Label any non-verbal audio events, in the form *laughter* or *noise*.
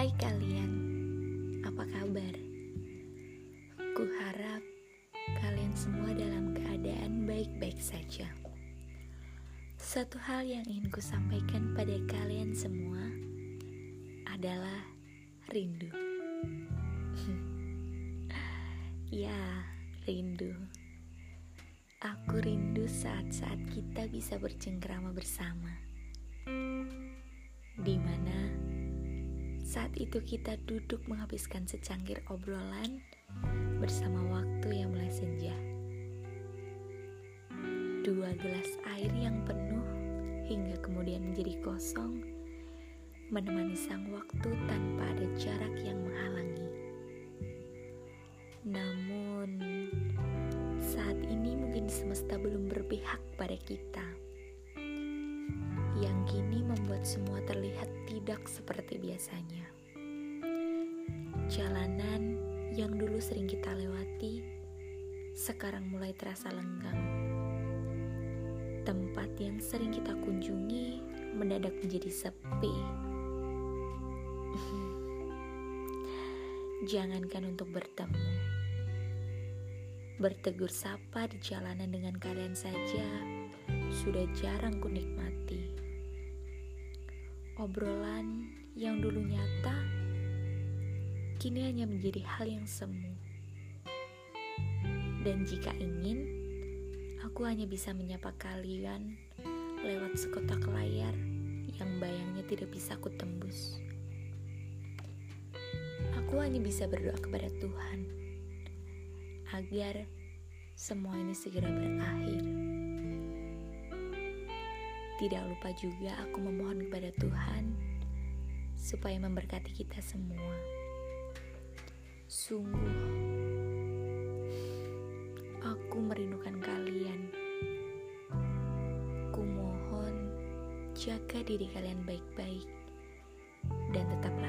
Hai kalian, apa kabar? Kuharap kalian semua dalam keadaan baik-baik saja. Satu hal yang ingin ku sampaikan pada kalian semua adalah rindu. *laughs* ya, rindu. Aku rindu saat-saat kita bisa bercengkrama bersama. Saat itu kita duduk menghabiskan secangkir obrolan bersama waktu yang mulai senja. Dua gelas air yang penuh hingga kemudian menjadi kosong, menemani sang waktu tanpa ada jarak yang menghalangi. Namun, saat ini mungkin semesta belum berpihak pada kita. Yang kini membuat semua tidak seperti biasanya. Jalanan yang dulu sering kita lewati, sekarang mulai terasa lenggang. Tempat yang sering kita kunjungi mendadak menjadi sepi. *laughs* Jangankan untuk bertemu, bertegur sapa di jalanan dengan kalian saja sudah jarang kunikmati. Obrolan yang dulu nyata kini hanya menjadi hal yang semu. Dan jika ingin, aku hanya bisa menyapa kalian lewat sekotak layar yang bayangnya tidak bisa aku tembus. Aku hanya bisa berdoa kepada Tuhan agar semua ini segera berakhir. Tidak lupa juga aku memohon kepada Tuhan supaya memberkati kita semua. Sungguh, aku merindukan kalian. Kumohon jaga diri kalian baik-baik dan keadaan